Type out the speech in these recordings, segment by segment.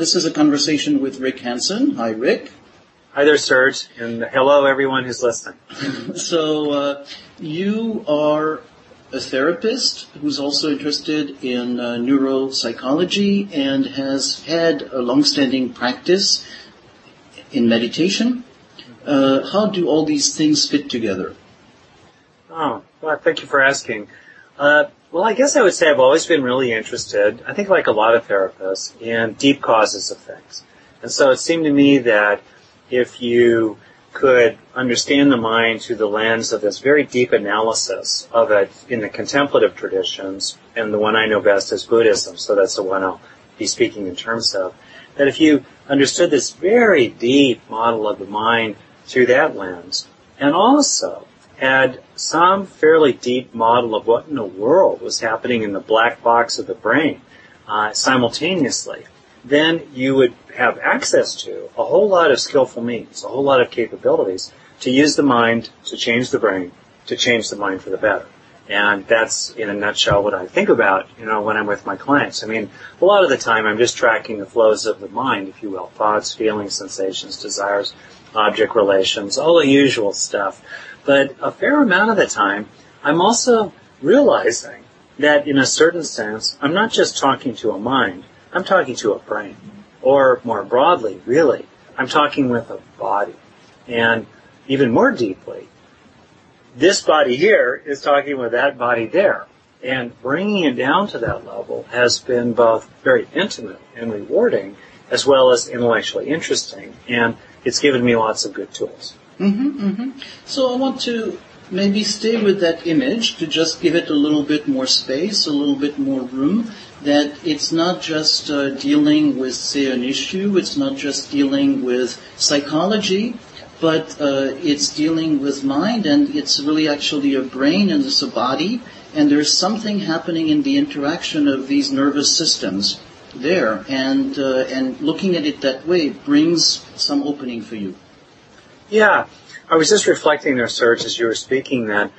this is a conversation with Rick Hanson. Hi, Rick. Hi there, Serge, and hello everyone who's listening. so, uh, you are a therapist who's also interested in uh, neuropsychology and has had a long-standing practice in meditation. Uh, how do all these things fit together? Oh, well, thank you for asking. Uh, well, I guess I would say I've always been really interested, I think like a lot of therapists, in deep causes of things. And so it seemed to me that if you could understand the mind through the lens of this very deep analysis of it in the contemplative traditions, and the one I know best is Buddhism, so that's the one I'll be speaking in terms of, that if you understood this very deep model of the mind through that lens, and also had some fairly deep model of what in the world was happening in the black box of the brain uh, simultaneously, then you would have access to a whole lot of skillful means, a whole lot of capabilities to use the mind to change the brain, to change the mind for the better. And that's, in a nutshell, what I think about, you know, when I'm with my clients. I mean, a lot of the time I'm just tracking the flows of the mind, if you will, thoughts, feelings, sensations, desires, object relations, all the usual stuff. But a fair amount of the time, I'm also realizing that in a certain sense, I'm not just talking to a mind, I'm talking to a brain. Or more broadly, really, I'm talking with a body. And even more deeply, this body here is talking with that body there. And bringing it down to that level has been both very intimate and rewarding, as well as intellectually interesting. And it's given me lots of good tools. Mm-hmm, mm-hmm. So I want to maybe stay with that image to just give it a little bit more space, a little bit more room. That it's not just uh, dealing with, say, an issue, it's not just dealing with psychology, but uh, it's dealing with mind, and it's really actually a brain and it's a body, and there's something happening in the interaction of these nervous systems there, and uh, and looking at it that way brings some opening for you. Yeah, I was just reflecting there, Serge, as you were speaking that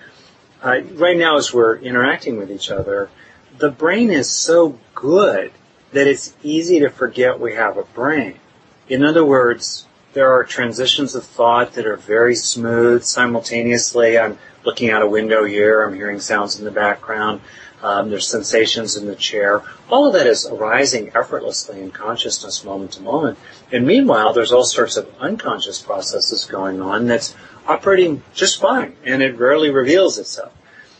uh, right now as we're interacting with each other, the brain is so good that it's easy to forget we have a brain. In other words, there are transitions of thought that are very smooth simultaneously. I'm looking out a window here, I'm hearing sounds in the background. Um, there's sensations in the chair. All of that is arising effortlessly in consciousness moment to moment. And meanwhile, there's all sorts of unconscious processes going on that's operating just fine, and it rarely reveals itself.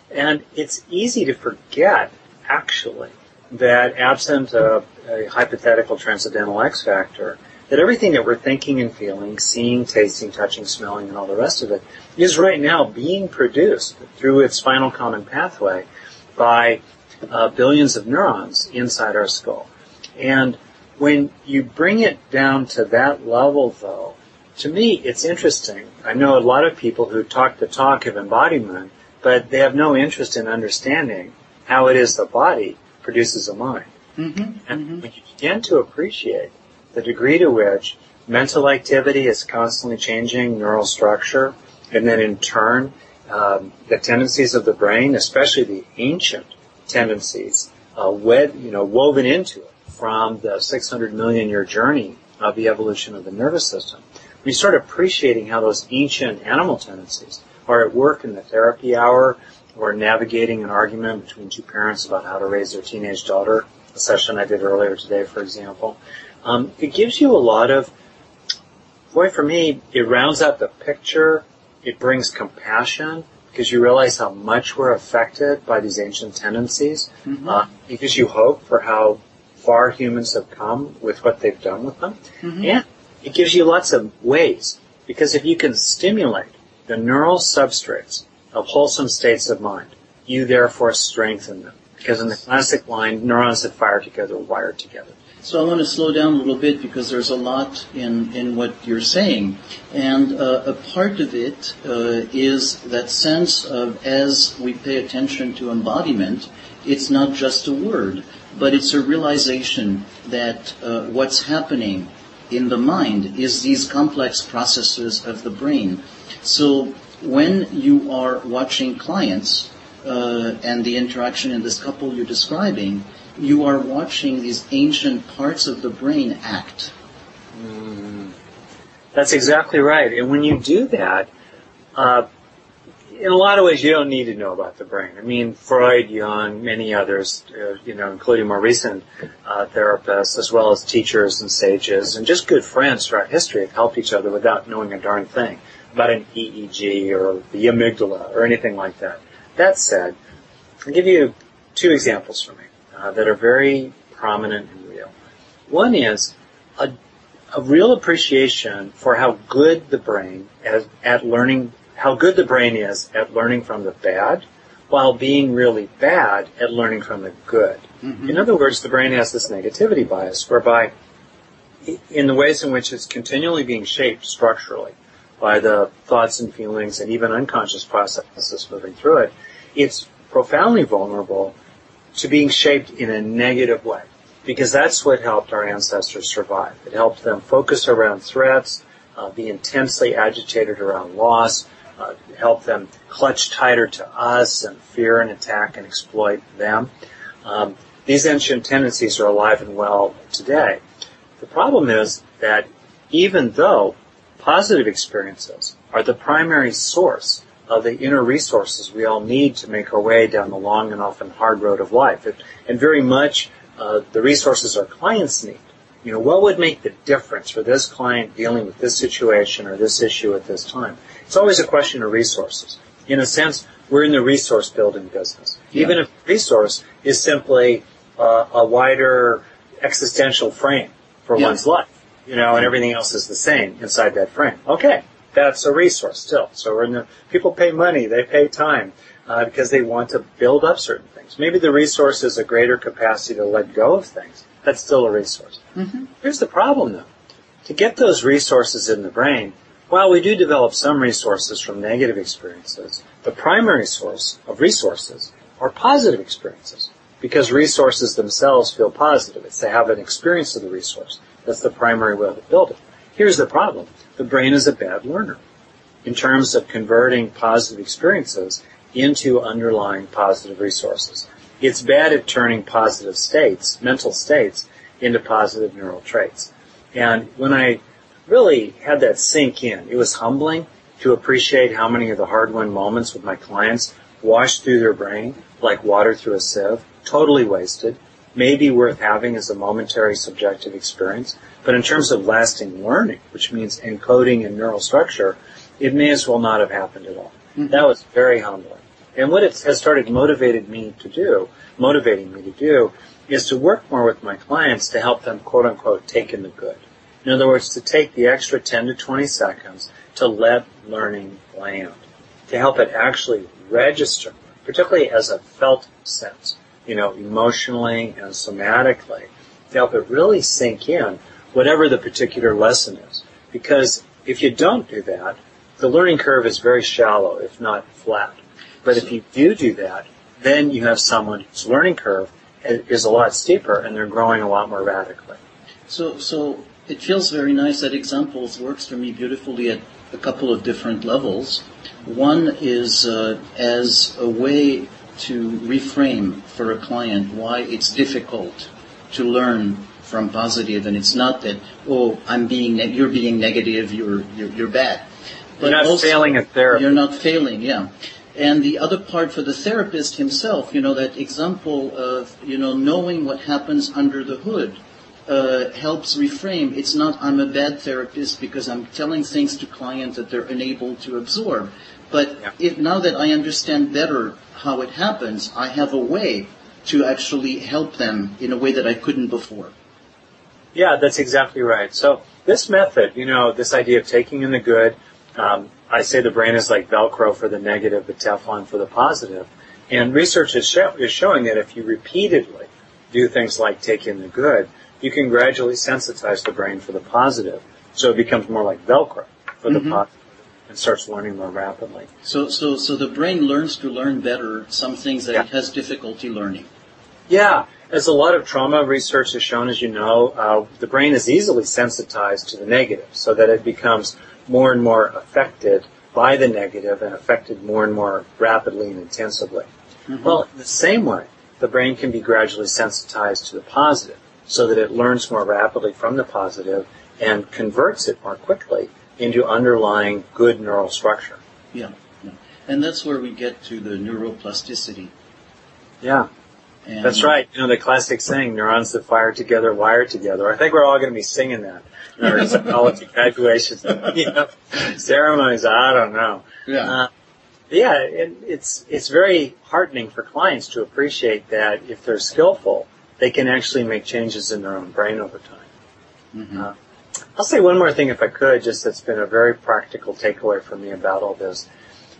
And it's easy to forget, actually, that absent a, a hypothetical transcendental X factor, that everything that we're thinking and feeling, seeing, tasting, touching, smelling, and all the rest of it, is right now being produced through its final common pathway by uh, billions of neurons inside our skull. And when you bring it down to that level, though, to me, it's interesting. I know a lot of people who talk the talk of embodiment, but they have no interest in understanding how it is the body produces a mind. Mm-hmm, and mm-hmm. when you begin to appreciate the degree to which mental activity is constantly changing neural structure, and then in turn um, the tendencies of the brain, especially the ancient tendencies, uh, wed, you know, woven into it from the 600 million year journey of the evolution of the nervous system. We start appreciating how those ancient animal tendencies are at work in the therapy hour or navigating an argument between two parents about how to raise their teenage daughter, a session I did earlier today, for example. Um, it gives you a lot of, boy, for me, it rounds out the picture it brings compassion because you realize how much we're affected by these ancient tendencies. Mm-hmm. Uh, it gives you hope for how far humans have come with what they've done with them. Mm-hmm. And it gives you lots of ways because if you can stimulate the neural substrates of wholesome states of mind, you therefore strengthen them. Because in the classic line, neurons that fire together wire together. So I want to slow down a little bit because there's a lot in, in what you're saying. And uh, a part of it uh, is that sense of as we pay attention to embodiment, it's not just a word, but it's a realization that uh, what's happening in the mind is these complex processes of the brain. So when you are watching clients uh, and the interaction in this couple you're describing, you are watching these ancient parts of the brain act. Mm. That's exactly right. And when you do that, uh, in a lot of ways, you don't need to know about the brain. I mean, Freud, Jung, many others, uh, you know, including more recent uh, therapists, as well as teachers and sages, and just good friends throughout history have helped each other without knowing a darn thing about an EEG or the amygdala or anything like that. That said, I'll give you two examples for me uh, that are very prominent and real. One is a, a real appreciation for how good the brain is at learning, how good the brain is at learning from the bad, while being really bad at learning from the good. Mm-hmm. In other words, the brain has this negativity bias whereby in the ways in which it's continually being shaped structurally by the thoughts and feelings and even unconscious processes moving through it, it's profoundly vulnerable to being shaped in a negative way. Because that's what helped our ancestors survive. It helped them focus around threats, uh, be intensely agitated around loss, uh, help them clutch tighter to us and fear and attack and exploit them. Um, these ancient tendencies are alive and well today. The problem is that even though positive experiences are the primary source of the inner resources we all need to make our way down the long and often hard road of life. And very much uh, the resources our clients need. You know, what would make the difference for this client dealing with this situation or this issue at this time? It's always a question of resources. In a sense, we're in the resource building business. Yeah. Even if resource is simply uh, a wider existential frame for yeah. one's life, you know, and everything else is the same inside that frame. Okay, that's a resource still. So the, people pay money, they pay time uh, because they want to build up certain things. Maybe the resource is a greater capacity to let go of things. That's still a resource. Mm-hmm. Here's the problem though. To get those resources in the brain, while we do develop some resources from negative experiences, the primary source of resources are positive experiences because resources themselves feel positive. It's to have an experience of the resource. That's the primary way to build it. Here's the problem the brain is a bad learner in terms of converting positive experiences into underlying positive resources. It's bad at turning positive states, mental states, into positive neural traits. And when I really had that sink in, it was humbling to appreciate how many of the hard-won moments with my clients washed through their brain like water through a sieve, totally wasted, maybe worth having as a momentary subjective experience, but in terms of lasting learning, which means encoding in neural structure, it may as well not have happened at all. Mm-hmm. That was very humbling. And what it has started motivated me to do, motivating me to do, is to work more with my clients to help them quote unquote take in the good. In other words, to take the extra 10 to 20 seconds to let learning land, to help it actually register, particularly as a felt sense, you know, emotionally and somatically, to help it really sink in whatever the particular lesson is. Because if you don't do that, the learning curve is very shallow, if not flat. But if you do do that, then you have someone whose learning curve is a lot steeper and they're growing a lot more radically. So, so it feels very nice. That examples works for me beautifully at a couple of different levels. One is uh, as a way to reframe for a client why it's difficult to learn from positive, and it's not that oh I'm being ne- you're being negative, you're you're, you're bad. But you're not also, failing at therapy. You're not failing, yeah. And the other part for the therapist himself, you know, that example of you know knowing what happens under the hood. Uh, helps reframe. It's not I'm a bad therapist because I'm telling things to clients that they're unable to absorb. But yeah. if now that I understand better how it happens, I have a way to actually help them in a way that I couldn't before. Yeah, that's exactly right. So this method, you know, this idea of taking in the good, um, I say the brain is like Velcro for the negative, but Teflon for the positive. And research is, show, is showing that if you repeatedly do things like take in the good, you can gradually sensitize the brain for the positive. So it becomes more like Velcro for mm-hmm. the positive and starts learning more rapidly. So, so, so the brain learns to learn better some things that yeah. it has difficulty learning. Yeah, as a lot of trauma research has shown, as you know, uh, the brain is easily sensitized to the negative so that it becomes more and more affected by the negative and affected more and more rapidly and intensively. Mm-hmm. Well, the same way, the brain can be gradually sensitized to the positive so that it learns more rapidly from the positive and converts it more quickly into underlying good neural structure. Yeah. yeah. And that's where we get to the neuroplasticity. Yeah. And That's right. You know, the classic saying, neurons that fire together wire together. I think we're all going to be singing that in our psychology graduations, you know, ceremonies. I don't know. Yeah. Uh, yeah, it, it's, it's very heartening for clients to appreciate that if they're skillful, they can actually make changes in their own brain over time. Mm-hmm. Uh, I'll say one more thing if I could, just that's been a very practical takeaway for me about all this,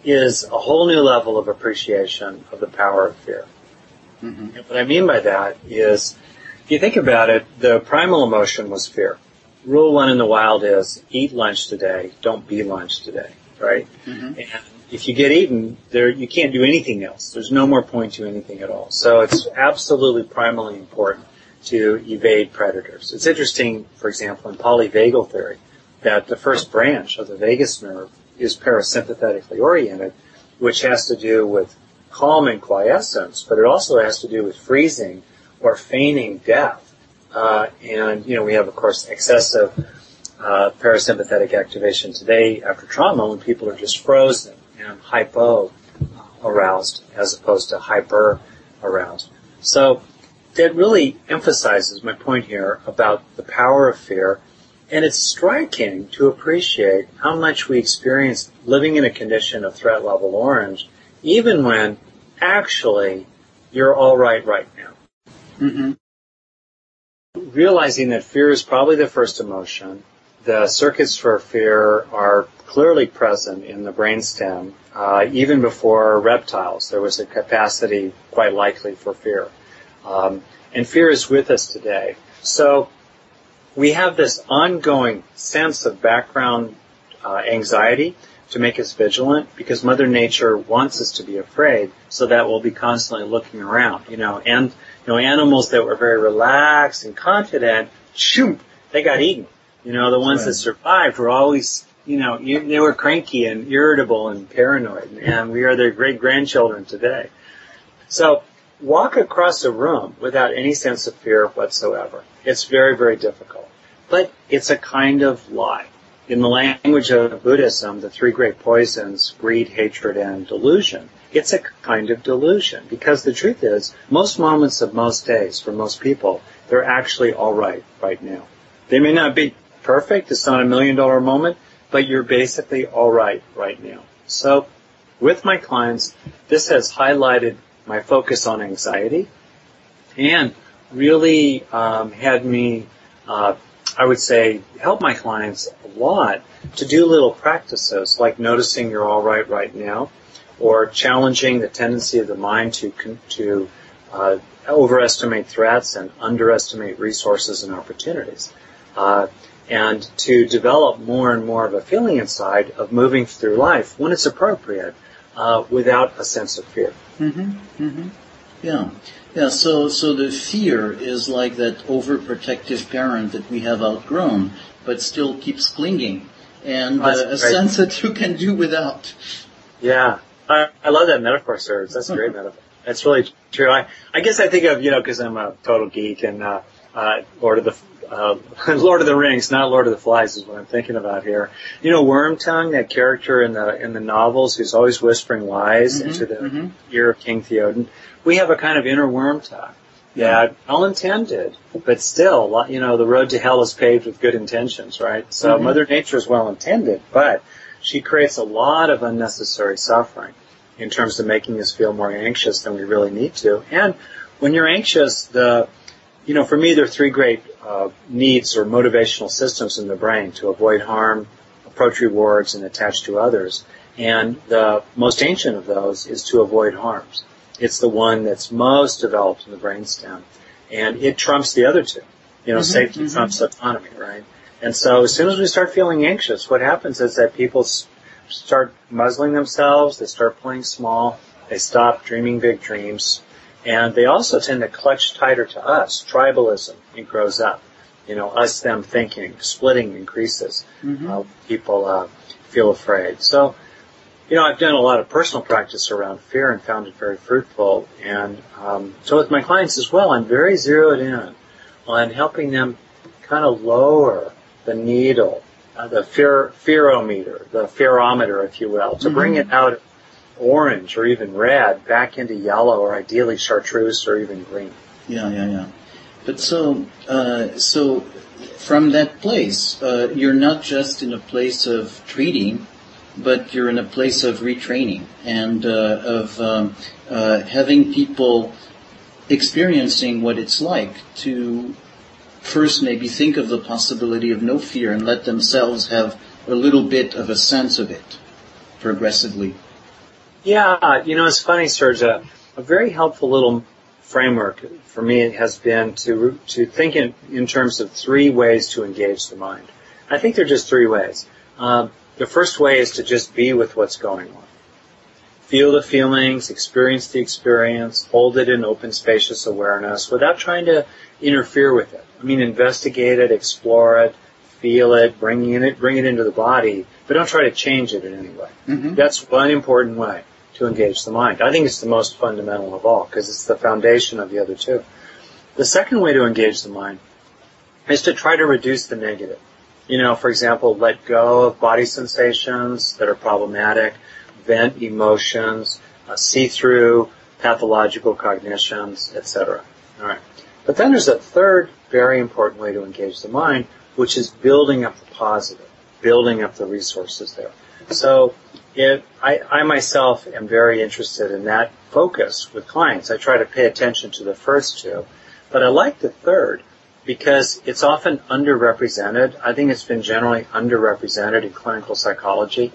is a whole new level of appreciation of the power of fear. Mm-hmm. what I mean by that is, if you think about it, the primal emotion was fear. Rule one in the wild is eat lunch today, don't be lunch today, right? Mm-hmm. And if you get eaten, there you can't do anything else. There's no more point to anything at all. So it's absolutely primally important to evade predators. It's interesting, for example, in polyvagal theory, that the first branch of the vagus nerve is parasympathetically oriented, which has to do with calm and quiescence, but it also has to do with freezing or feigning death. Uh, and, you know, we have, of course, excessive uh, parasympathetic activation today after trauma when people are just frozen and hypo aroused as opposed to hyper aroused. So that really emphasizes my point here about the power of fear. And it's striking to appreciate how much we experience living in a condition of threat level orange even when actually you're all right right now. Mm-hmm. Realizing that fear is probably the first emotion, the circuits for fear are clearly present in the brainstem. Uh, even before reptiles, there was a capacity quite likely for fear. Um, and fear is with us today. So we have this ongoing sense of background uh, anxiety to make us vigilant because Mother Nature wants us to be afraid so that we'll be constantly looking around, you know, and, you know, animals that were very relaxed and confident, shoom, they got eaten. You know, the ones right. that survived were always, you know, they were cranky and irritable and paranoid, and we are their great grandchildren today. So, walk across a room without any sense of fear whatsoever. It's very, very difficult. But it's a kind of lie. In the language of Buddhism, the three great poisons, greed, hatred, and delusion, it's a kind of delusion because the truth is, most moments of most days for most people, they're actually alright right now. They may not be perfect, it's not a million dollar moment, but you're basically alright right now. So, with my clients, this has highlighted my focus on anxiety and really um, had me uh, I would say help my clients a lot to do little practices like noticing you're all right right now or challenging the tendency of the mind to, to uh, overestimate threats and underestimate resources and opportunities. Uh, and to develop more and more of a feeling inside of moving through life when it's appropriate uh, without a sense of fear. Mm-hmm. Mm-hmm. Yeah. Yeah, so, so the fear is like that overprotective parent that we have outgrown, but still keeps clinging. And uh, a sense that you can do without. Yeah. I, I love that metaphor, Serge. That's a great metaphor. That's really true. I, I guess I think of, you know, cause I'm a total geek and, uh, uh, Lord of the, uh, Lord of the Rings, not Lord of the Flies is what I'm thinking about here. You know, Wormtongue, that character in the, in the novels who's always whispering lies mm-hmm, into the mm-hmm. ear of King Theoden we have a kind of inner Wormtongue that well intended, but still, you know, the road to hell is paved with good intentions, right? So mm-hmm. Mother Nature is well intended, but she creates a lot of unnecessary suffering in terms of making us feel more anxious than we really need to. And when you're anxious, the, you know, for me, there are three great uh, needs or motivational systems in the brain to avoid harm, approach rewards, and attach to others. And the most ancient of those is to avoid harms. It's the one that's most developed in the brainstem. And it trumps the other two. You know, mm-hmm, safety mm-hmm. trumps autonomy, right? And so as soon as we start feeling anxious, what happens is that people start muzzling themselves, they start playing small, they stop dreaming big dreams, and they also tend to clutch tighter to us. Tribalism, it grows up. You know, us, them thinking, splitting increases. Mm-hmm. Uh, people uh, feel afraid. So you know, I've done a lot of personal practice around fear and found it very fruitful. And um, so with my clients as well, I'm very zeroed in on helping them kind of lower the needle, uh, the fear, fearometer, the fearometer, if you will, to mm-hmm. bring it out orange or even red back into yellow or ideally chartreuse or even green. Yeah, yeah, yeah. But so, uh, so from that place, uh, you're not just in a place of treating, but you're in a place of retraining and uh, of um, uh, having people experiencing what it's like to first maybe think of the possibility of no fear and let themselves have a little bit of a sense of it progressively. Yeah, you know, it's funny, Serge. A, a very helpful little framework for me has been to to think in, in terms of three ways to engage the mind. I think they're just three ways. Um, the first way is to just be with what's going on. Feel the feelings, experience the experience, hold it in open, spacious awareness without trying to interfere with it. I mean, investigate it, explore it, feel it, bring it, bring it into the body, but don't try to change it in any way. Mm-hmm. That's one important way to engage the mind. I think it's the most fundamental of all because it's the foundation of the other two. The second way to engage the mind is to try to reduce the negative. You know, for example, let go of body sensations that are problematic, vent emotions, uh, see through pathological cognitions, etc. All right. But then there's a third very important way to engage the mind, which is building up the positive, building up the resources there. So I, I myself am very interested in that focus with clients. I try to pay attention to the first two, but I like the third because it's often underrepresented. I think it's been generally underrepresented in clinical psychology.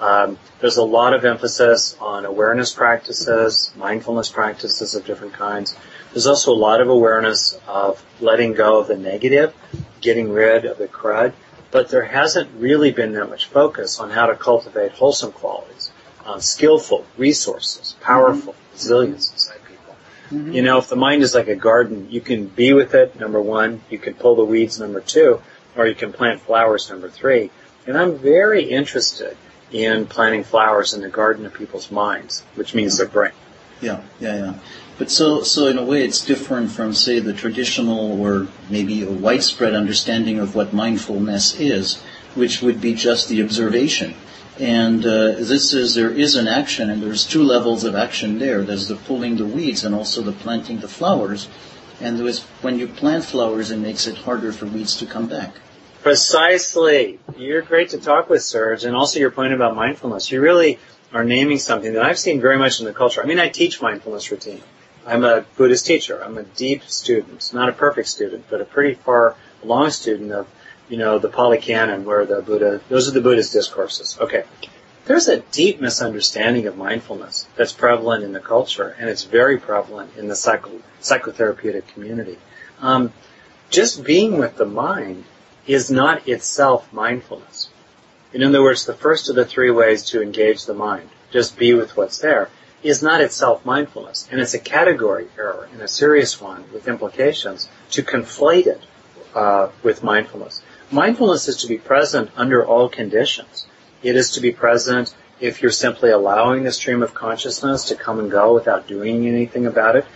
Um, there's a lot of emphasis on awareness practices, mindfulness practices of different kinds. There's also a lot of awareness of letting go of the negative, getting rid of the crud but there hasn't really been that much focus on how to cultivate wholesome qualities, on skillful resources, powerful mm-hmm. resilience inside people. Mm-hmm. You know, if the mind is like a garden, you can be with it, number one, you can pull the weeds, number two, or you can plant flowers, number three. And I'm very interested in planting flowers in the garden of people's minds, which means their brain. Yeah, yeah, yeah. But so, so in a way, it's different from, say, the traditional or maybe a widespread understanding of what mindfulness is, which would be just the observation. And uh, this is there is an action, and there's two levels of action there. There's the pulling the weeds, and also the planting the flowers. And there's, when you plant flowers, it makes it harder for weeds to come back. Precisely. You're great to talk with, Serge, and also your point about mindfulness. You really are naming something that I've seen very much in the culture. I mean, I teach mindfulness routine. I'm a Buddhist teacher. I'm a deep student, not a perfect student, but a pretty far along student of, you know, the Pali Canon where the Buddha, those are the Buddhist discourses. Okay. There's a deep misunderstanding of mindfulness that's prevalent in the culture, and it's very prevalent in the psycho, psychotherapeutic community. Um, just being with the mind is not itself mindfulness. In other words, the first of the three ways to engage the mind, just be with what's there, is not itself mindfulness. And it's a category error and a serious one with implications to conflate it uh, with mindfulness. Mindfulness is to be present under all conditions. It is to be present if you're simply allowing the stream of consciousness to come and go without doing anything about it.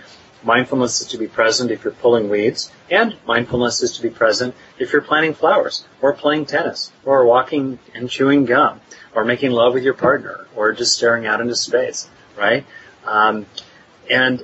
Mindfulness is to be present if you're pulling weeds, and mindfulness is to be present if you're planting flowers, or playing tennis, or walking and chewing gum, or making love with your partner, or just staring out into space right? Um, and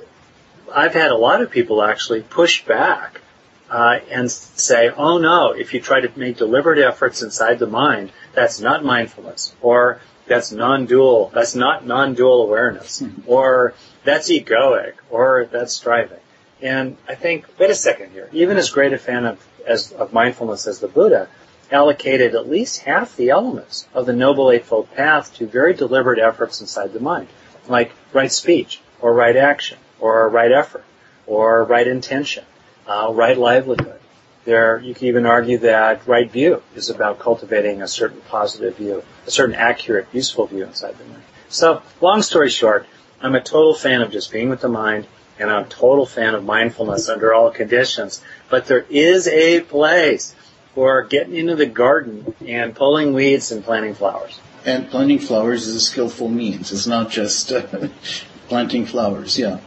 I've had a lot of people actually push back uh, and say, "Oh no! If you try to make deliberate efforts inside the mind, that's not mindfulness, or that's non-dual. That's not non-dual awareness, mm-hmm. or that's egoic, or that's striving." And I think, wait a second here. Even as great a fan of as of mindfulness as the Buddha, allocated at least half the elements of the Noble Eightfold Path to very deliberate efforts inside the mind like right speech, or right action, or right effort, or right intention, uh, right livelihood. There, you can even argue that right view is about cultivating a certain positive view, a certain accurate, useful view inside the mind. So, long story short, I'm a total fan of just being with the mind, and I'm a total fan of mindfulness under all conditions. But there is a place for getting into the garden and pulling weeds and planting flowers. And planting flowers is a skillful means. It's not just uh, planting flowers, yeah.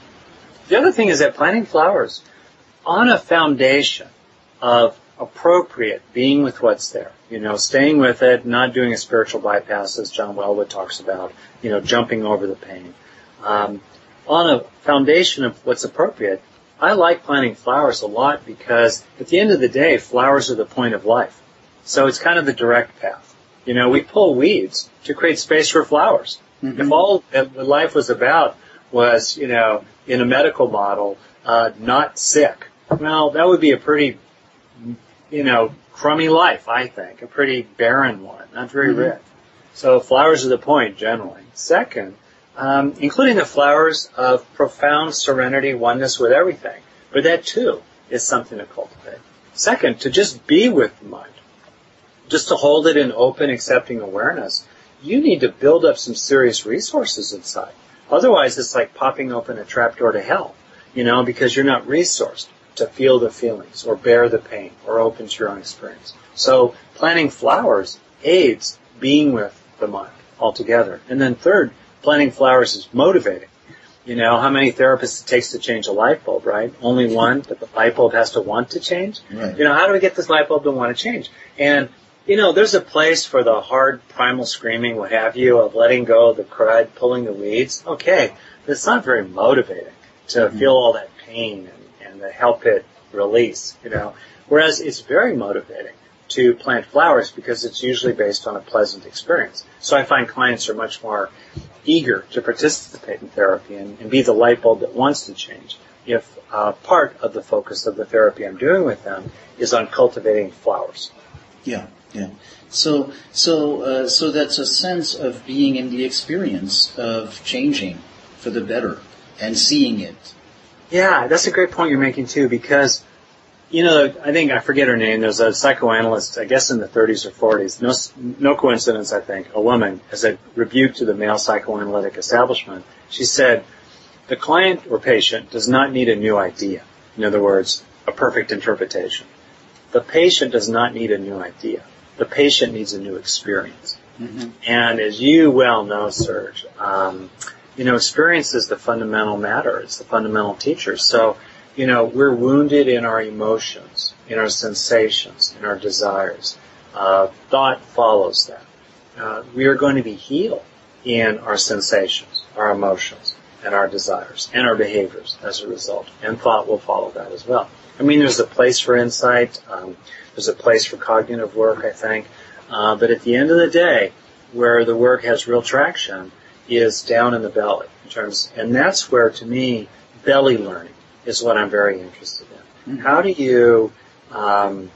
The other thing is that planting flowers on a foundation of appropriate being with what's there, you know, staying with it, not doing a spiritual bypass as John Welwood talks about, you know, jumping over the pain. Um, on a foundation of what's appropriate, I like planting flowers a lot because at the end of the day, flowers are the point of life. So it's kind of the direct path. You know, we pull weeds to create space for flowers. Mm-hmm. If all life was about was, you know, in a medical model, uh, not sick, well, that would be a pretty, you know, crummy life, I think. A pretty barren one, not very mm-hmm. rich. So flowers are the point, generally. Second, um, including the flowers of profound serenity, oneness with everything. But that too is something to cultivate. Second, to just be with the mind, just to hold it in open, accepting awareness. You need to build up some serious resources inside. Otherwise, it's like popping open a trapdoor to hell, you know, because you're not resourced to feel the feelings or bear the pain or open to your own experience. So planting flowers aids being with the mind altogether. And then third, planting flowers is motivating. You know, how many therapists it takes to change a light bulb, right? Only one, but the light bulb has to want to change. Right. You know, how do we get this light bulb to want to change? And, you know, there's a place for the hard primal screaming, what have you, of letting go of the crud, pulling the weeds. Okay. But it's not very motivating to mm-hmm. feel all that pain and, and to help it release, you know. Whereas it's very motivating to plant flowers because it's usually based on a pleasant experience. So I find clients are much more eager to participate in therapy and, and be the light bulb that wants to change if uh, part of the focus of the therapy I'm doing with them is on cultivating flowers. Yeah, yeah. So, so, uh, so that's a sense of being in the experience of changing for the better and seeing it. Yeah, that's a great point you're making too, because you know, I think I forget her name. There's a psychoanalyst, I guess in the 30s or 40s. No, no coincidence, I think. A woman, as a rebuke to the male psychoanalytic establishment, she said, "The client or patient does not need a new idea. In other words, a perfect interpretation. The patient does not need a new idea. The patient needs a new experience." Mm-hmm. And as you well know, Serge, um, you know, experience is the fundamental matter. It's the fundamental teacher. So you know, we're wounded in our emotions, in our sensations, in our desires. Uh, thought follows that. Uh, we are going to be healed in our sensations, our emotions, and our desires, and our behaviors as a result. And thought will follow that as well. I mean, there's a place for insight. Um, there's a place for cognitive work, I think. Uh, but at the end of the day, where the work has real traction is down in the belly in terms, and that's where, to me, belly learning is what I'm very interested in. Mm-hmm. How do you um,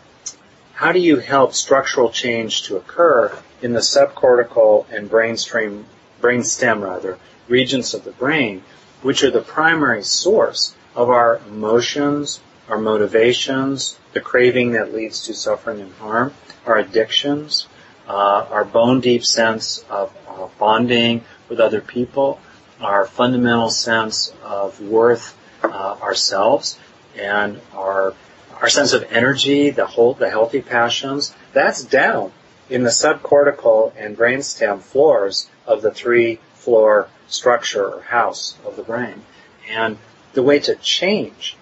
how do you help structural change to occur in the subcortical and brainstem brainstem rather regions of the brain, which are the primary source of our emotions, our motivations, the craving that leads to suffering and harm, our addictions, uh, our bone deep sense of uh, bonding with other people, our fundamental sense of worth uh, ourselves and our our sense of energy, the whole the healthy passions, that's down in the subcortical and brainstem floors of the three floor structure or house of the brain. And the way to change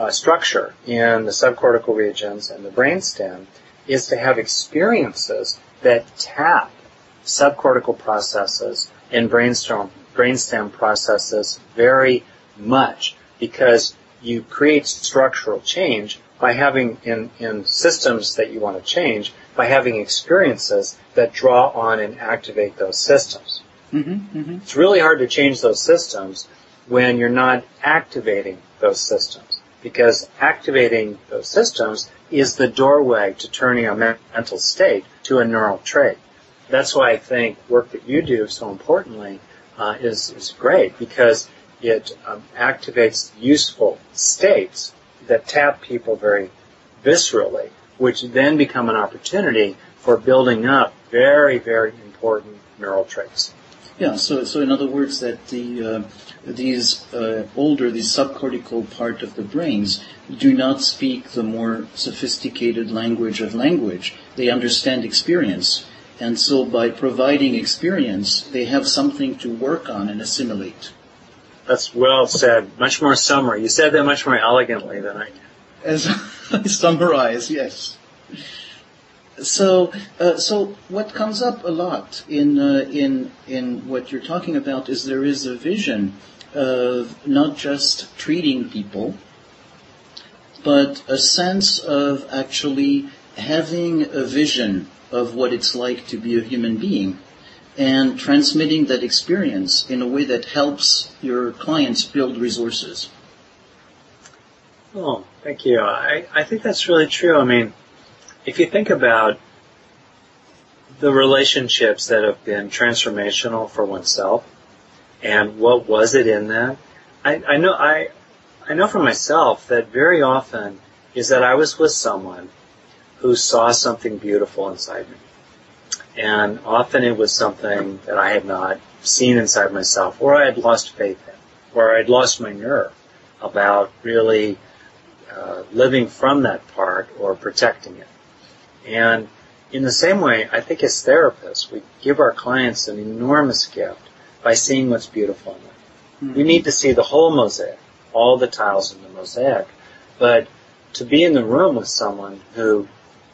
uh, structure in the subcortical regions and the brainstem is to have experiences that tap subcortical processes and brainstem brainstem processes very much because you create structural change by having in, in systems that you want to change by having experiences that draw on and activate those systems. Mm-hmm, mm-hmm. It's really hard to change those systems when you're not activating those systems because activating those systems is the doorway to turning a mental state to a neural trait. That's why I think work that you do so importantly uh, is is great because it um, activates useful states that tap people very viscerally, which then become an opportunity for building up very, very important neural traits. Yeah, so, so in other words, that the, uh, these uh, older, the subcortical part of the brains do not speak the more sophisticated language of language. They understand experience And so by providing experience, they have something to work on and assimilate. That's well said. Much more summary. You said that much more elegantly than I did. As I summarize, yes. So, uh, so what comes up a lot in uh, in in what you're talking about is there is a vision of not just treating people, but a sense of actually having a vision of what it's like to be a human being and transmitting that experience in a way that helps your clients build resources. Oh, thank you. I, I think that's really true. I mean, if you think about the relationships that have been transformational for oneself and what was it in them, I, I know I I know for myself that very often is that I was with someone who saw something beautiful inside me. And often it was something that I had not seen inside myself, or I had lost faith in, or I'd lost my nerve about really uh, living from that part or protecting it. And in the same way, I think as therapists, we give our clients an enormous gift by seeing what's beautiful in them. Mm-hmm. We need to see the whole mosaic, all the tiles in the mosaic. But to be in the room with someone who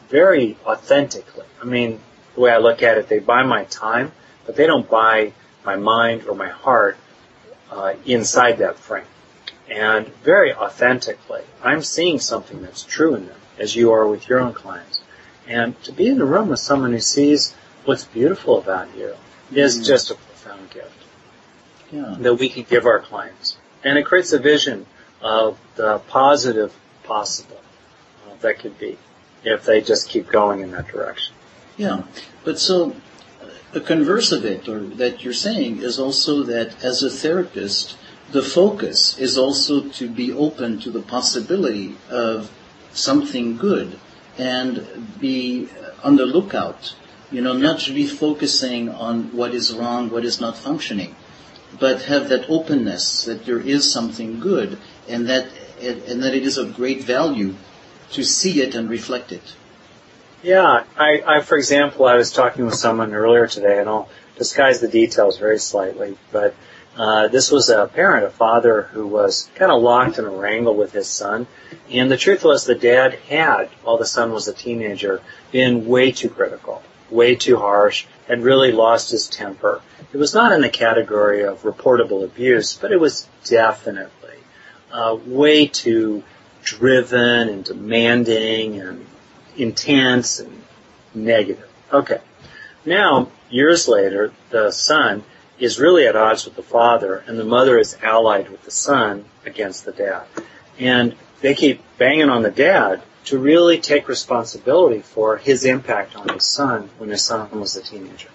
very authentically, I mean, the way I look at it, they buy my time, but they don't buy my mind or my heart uh, inside that frame. And very authentically, I'm seeing something that's true in them, as you are with your own clients. And to be in a room with someone who sees what's beautiful about you is mm-hmm. just a profound gift yeah. that we can give our clients. And it creates a vision of the positive possible uh, that could be if they just keep going in that direction. Yeah, but so the converse of it, or that you're saying, is also that as a therapist, the focus is also to be open to the possibility of something good and be on the lookout. You know, not to be focusing on what is wrong, what is not functioning, but have that openness that there is something good and that and that it is of great value to see it and reflect it. Yeah, I, I, for example, I was talking with someone earlier today, and I'll disguise the details very slightly, but uh, this was a parent, a father who was kind of locked in a wrangle with his son, and the truth was the dad had, while the son was a teenager, been way too critical, way too harsh, had really lost his temper. It was not in the category of reportable abuse, but it was definitely uh, way too driven and demanding and intense and negative. Okay. Now, years later, the son is really at odds with the father, and the mother is allied with the son against the dad. And they keep banging on the dad to really take responsibility for his impact on his son when his son was a teenager.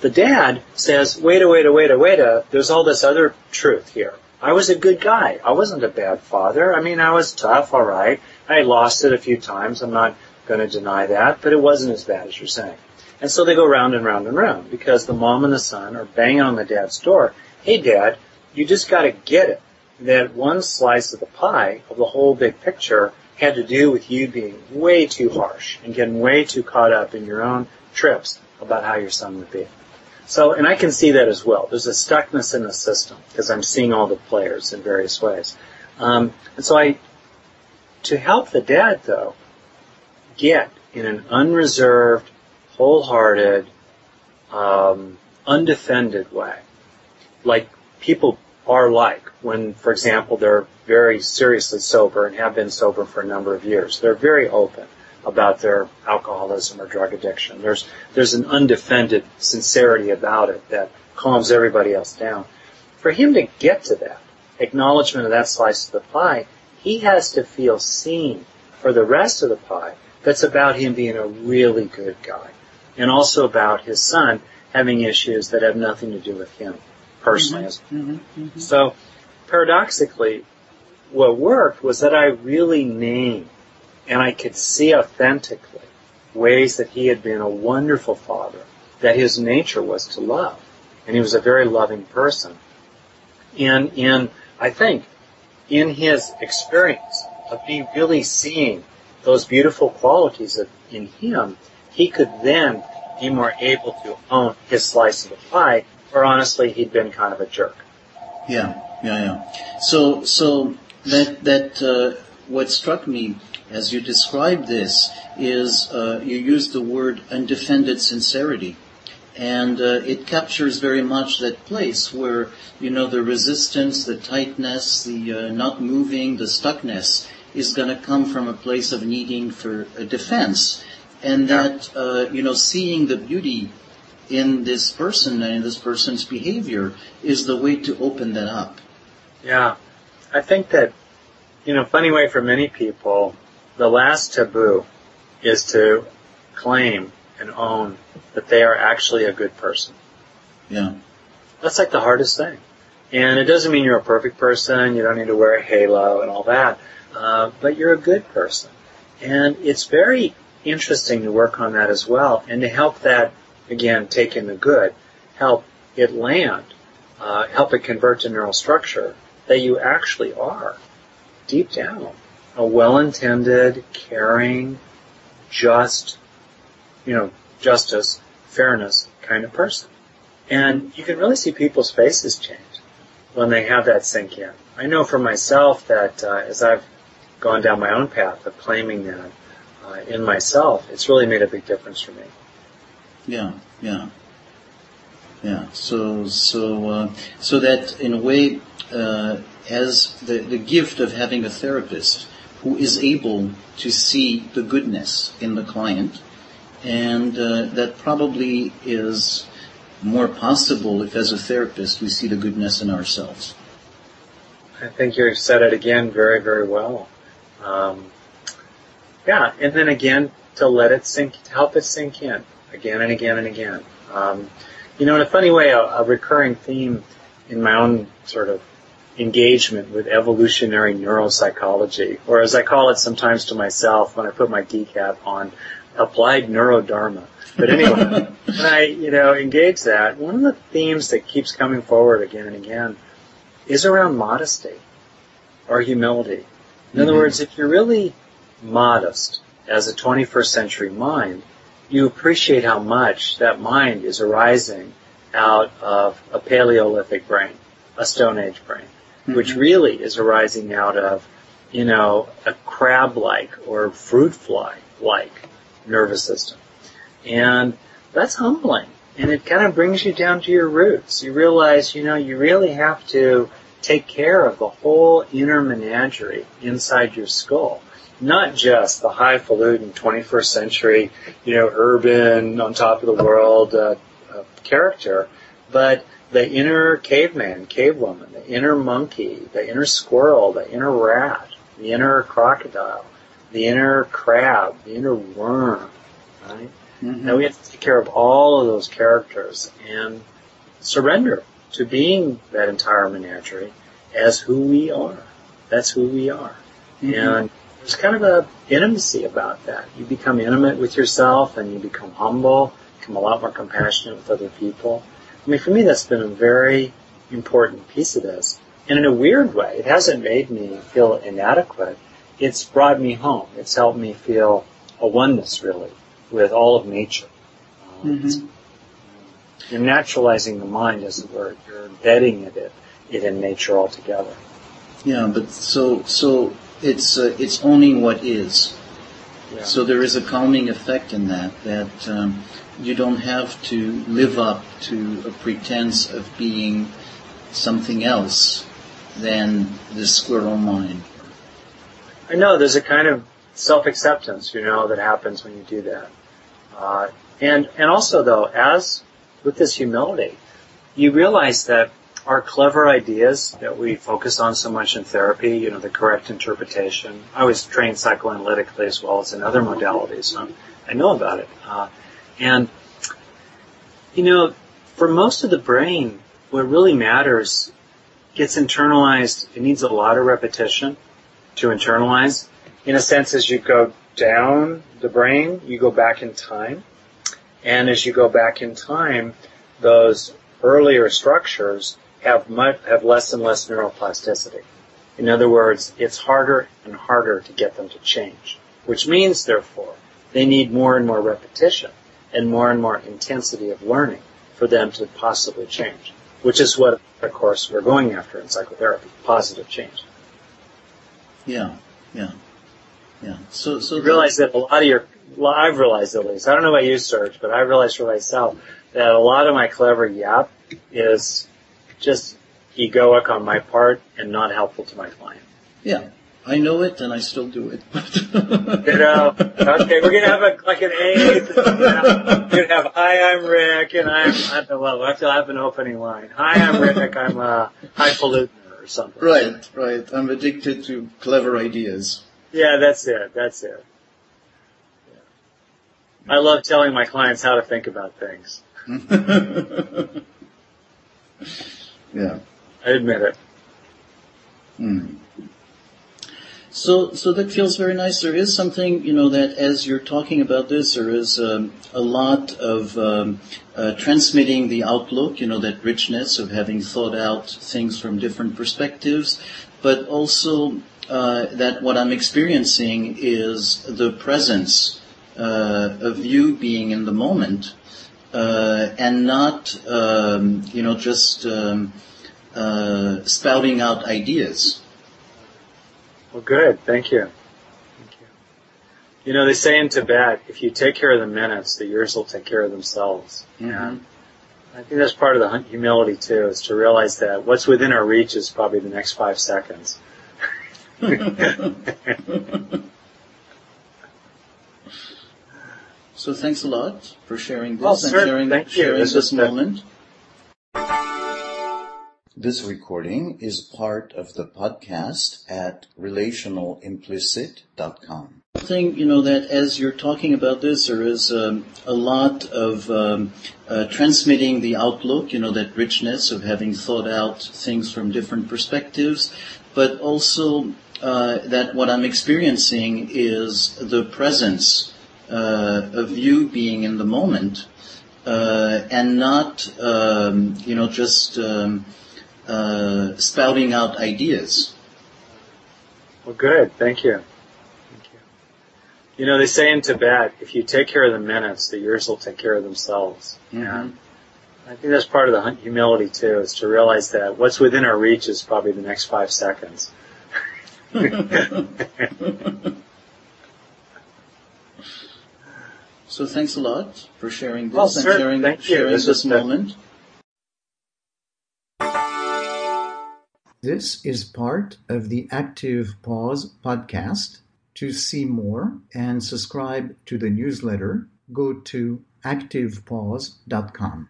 The dad says, wait a, wait a, wait a, wait a, there's all this other truth here. I was a good guy. I wasn't a bad father. I mean, I was tough, all right. I lost it a few times. I'm not going to deny that, but it wasn't as bad as you're saying. And so they go round and round and round because the mom and the son are banging on the dad's door. Hey, dad, you just got to get it that one slice of the pie of the whole big picture had to do with you being way too harsh and getting way too caught up in your own trips about how your son would be. So, and I can see that as well. There's a stuckness in the system because I'm seeing all the players in various ways. Um, and so I, to help the dad though, get in an unreserved, wholehearted, um, undefended way, like people are like when, for example, they're very seriously sober and have been sober for a number of years. They're very open about their alcoholism or drug addiction. There's there's an undefended sincerity about it that calms everybody else down. For him to get to that acknowledgement of that slice of the pie, he has to feel seen for the rest of the pie that's about him being a really good guy. And also about his son having issues that have nothing to do with him personally. Mm-hmm. Mm-hmm. mm-hmm. So paradoxically, what worked was that I really named and I could see authentically ways that he had been a wonderful father, that his nature was to love, and he was a very loving person. And in, I think, in his experience of me really seeing those beautiful qualities of, in him, he could then be more able to own his slice of the pie, or honestly, he'd been kind of a jerk. Yeah, yeah, yeah. So, so that that uh, what struck me as you described this is uh, you used the word undefended sincerity. And uh, it captures very much that place where, you know, the resistance, the tightness, the uh, not moving, the stuckness is going to come from a place of needing for a defense. And that, uh, you know, seeing the beauty in this person and in this person's behavior is the way to open that up. Yeah. I think that, you know, funny way for many people, the last taboo is to claim and own that they are actually a good person. Yeah. That's like the hardest thing. And it doesn't mean you're a perfect person, you don't need to wear a halo and all that, uh, but you're a good person. And it's very interesting to work on that as well and to help that, again, take in the good, help it land, uh, help it convert to neural structure that you actually are, deep down, a well-intended, caring, just, you know, justice, fairness kind of person. And you can really see people's faces change when they have that sink in. I know for myself that uh, as I've gone down my own path of claiming that uh, in myself, it's really made a big difference for me. Yeah, yeah, yeah. So, so, uh, so that in a way, uh, as the the gift of having a therapist who is able to see the goodness in the client, and uh, that probably is more possible if, as a therapist, we see the goodness in ourselves. I think you've said it again very, very well. Um, yeah, and then again to let it sink, to help it sink in again and again and again. Um, you know, in a funny way, a, a recurring theme in my own sort of engagement with evolutionary neuropsychology, or as I call it sometimes to myself when I put my decap on, applied neurodharma. But anyway, when I, you know, engage that, one of the themes that keeps coming forward again and again is around modesty or humility. In other words, if you're really modest as a 21st century mind, you appreciate how much that mind is arising out of a Paleolithic brain, a Stone Age brain, mm-hmm. which really is arising out of, you know, a crab-like or fruit fly-like nervous system. And that's humbling. And it kind of brings you down to your roots. You realize, you know, you really have to take care of the whole inner menagerie inside your skull. Not just the highfalutin 21st century, you know, urban, on top of the world uh, uh, character, but the inner caveman, cavewoman, the inner monkey, the inner squirrel, the inner rat, the inner crocodile, the inner crab, the inner worm, right? Mm-hmm. Now we have to take care of all of those characters and surrender to being that entire menagerie as who we are. That's who we are. Mm-hmm. And there's kind of a intimacy about that. You become intimate with yourself and you become humble, become a lot more compassionate with other people. I mean, for me, that's been a very important piece of this. And in a weird way, it hasn't made me feel inadequate. It's brought me home. It's helped me feel a oneness, really, with all of nature. mm-hmm. You're naturalizing the mind, as it were. You're embedding it, it in nature altogether. Yeah, but so so it's uh, it's owning what is. Yeah. So there is a calming effect in that that um, you don't have to live up to a pretense of being something else than the squirrel mind. I know there's a kind of self-acceptance, you know, that happens when you do that. Uh, and and also though, as with this humility, you realize that our clever ideas that we focus on so much in therapy, you know, the correct interpretation. I was trained psychoanalytically as well as in other modalities, so I know about it. Uh, and you know, for most of the brain, what really matters gets internalized. It needs a lot of repetition to internalize. In a sense, as you go down the brain, you go back in time. And as you go back in time, those earlier structures have much, have less and less neuroplasticity. In other words, it's harder and harder to get them to change, which means, therefore, they need more and more repetition. and more and more intensity of learning for them to possibly change, which is what, of course, we're going after in psychotherapy, positive change. Yeah, yeah, yeah. So, so you realize that a lot of your, I've realized at least, I don't know about you, Serge, but I realized for myself that a lot of my clever yap is just egoic on my part and not helpful to my client. Yeah, I know it and I still do it. you know, okay, we're gonna have a like an A. We're gonna have hi, I'm Rick, and I'm I, well, I have to have an opening line. Hi, I'm Rick. I'm a highfalutin or something. Right, right. I'm addicted to clever ideas. Yeah, that's it. That's it. Yeah. I love telling my clients how to think about things. yeah. I admit it. Mm. So, so that feels very nice. There is something, you know, that as you're talking about this, there is um, a lot of um, uh, transmitting the outlook, you know, that richness of having thought out things from different perspectives, but also uh, that what I'm experiencing is the presence uh, of you being in the moment uh, and not, um, you know, just um, uh, spouting out ideas. Well, good. Thank you. Thank you. You know, they say in Tibet, if you take care of the minutes, the years will take care of themselves. Mm-hmm. And I think that's part of the humility too, is to realize that what's within our reach is probably the next five seconds. so thanks a lot for sharing this well, and sir, sharing, thank you. this, this moment. This recording is part of the podcast at relationalimplicit.com. Thing, you know, that as you're talking about this, there is um, a lot of um, uh, transmitting the outlook, you know, that richness of having thought out things from different perspectives, but also uh, that what I'm experiencing is the presence of you being in the moment uh, and not, um, you know, just um, uh, spouting out ideas. Well, good. Thank you. Thank you. You know, they say in Tibet, if you take care of the minutes, the years will take care of themselves. Mm-hmm. And I think that's part of the humility too, is to realize that what's within our reach is probably the next five seconds. so thanks a lot for sharing this well, and sir, sharing, thank sharing you. This, this moment. This is part of the Active Pause podcast. To see more and subscribe to the newsletter, go to activepause.com.